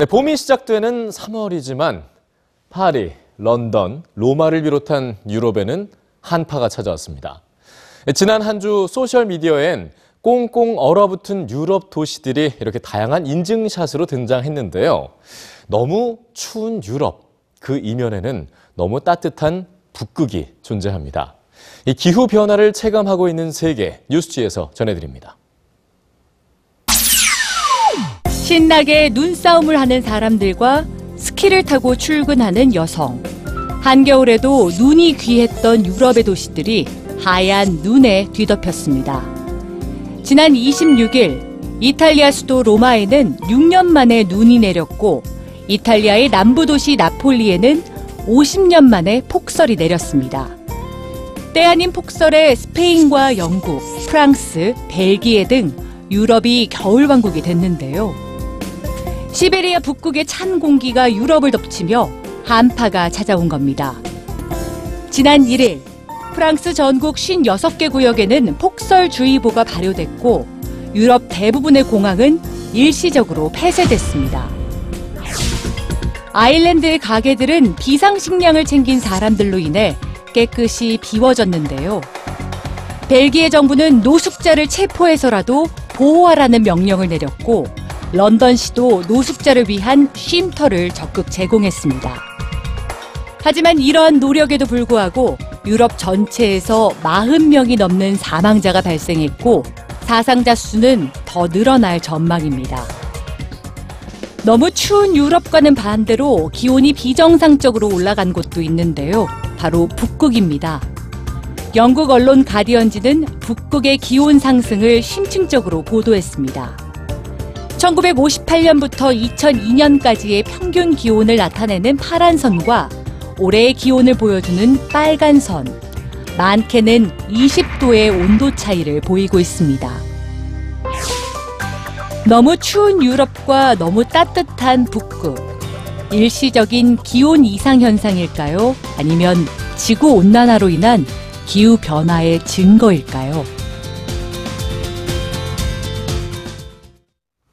네, 봄이 시작되는 3월이지만 파리, 런던, 로마를 비롯한 유럽에는 한파가 찾아왔습니다. 네, 지난 한 주 소셜미디어엔 꽁꽁 얼어붙은 유럽 도시들이 이렇게 다양한 인증샷으로 등장했는데요. 너무 추운 유럽, 그 이면에는 너무 따뜻한 북극이 존재합니다. 이 기후 변화를 체감하고 있는 세계 뉴스지에서 전해드립니다. 신나게 눈싸움을 하는 사람들과 스키를 타고 출근하는 여성. 한겨울에도 눈이 귀했던 유럽의 도시들이 하얀 눈에 뒤덮였습니다. 지난 26일 이탈리아 수도 로마에는 6년 만에 눈이 내렸고 이탈리아의 남부 도시 나폴리에는 50년 만에 폭설이 내렸습니다. 때 아닌 폭설에 스페인과 영국, 프랑스, 벨기에 등 유럽이 겨울왕국이 됐는데요. 시베리아 북극의 찬 공기가 유럽을 덮치며 한파가 찾아온 겁니다. 지난 1일 프랑스 전국 56개 구역에는 폭설주의보가 발효됐고 유럽 대부분의 공항은 일시적으로 폐쇄됐습니다. 아일랜드의 가게들은 비상식량을 챙긴 사람들로 인해 깨끗이 비워졌는데요. 벨기에 정부는 노숙자를 체포해서라도 보호하라는 명령을 내렸고 런던시도 노숙자를 위한 쉼터를 적극 제공했습니다. 하지만 이러한 노력에도 불구하고 유럽 전체에서 40명이 넘는 사망자가 발생했고 사상자 수는 더 늘어날 전망입니다. 너무 추운 유럽과는 반대로 기온이 비정상적으로 올라간 곳도 있는데요. 바로 북극입니다. 영국 언론 가디언지는 북극의 기온 상승을 심층적으로 보도했습니다. 1958년부터 2002년까지의 평균 기온을 나타내는 파란 선과 올해의 기온을 보여주는 빨간 선, 많게는 20도의 온도 차이를 보이고 있습니다. 너무 추운 유럽과 너무 따뜻한 북극. 일시적인 기온 이상 현상일까요? 아니면 지구 온난화로 인한 기후 변화의 증거일까요?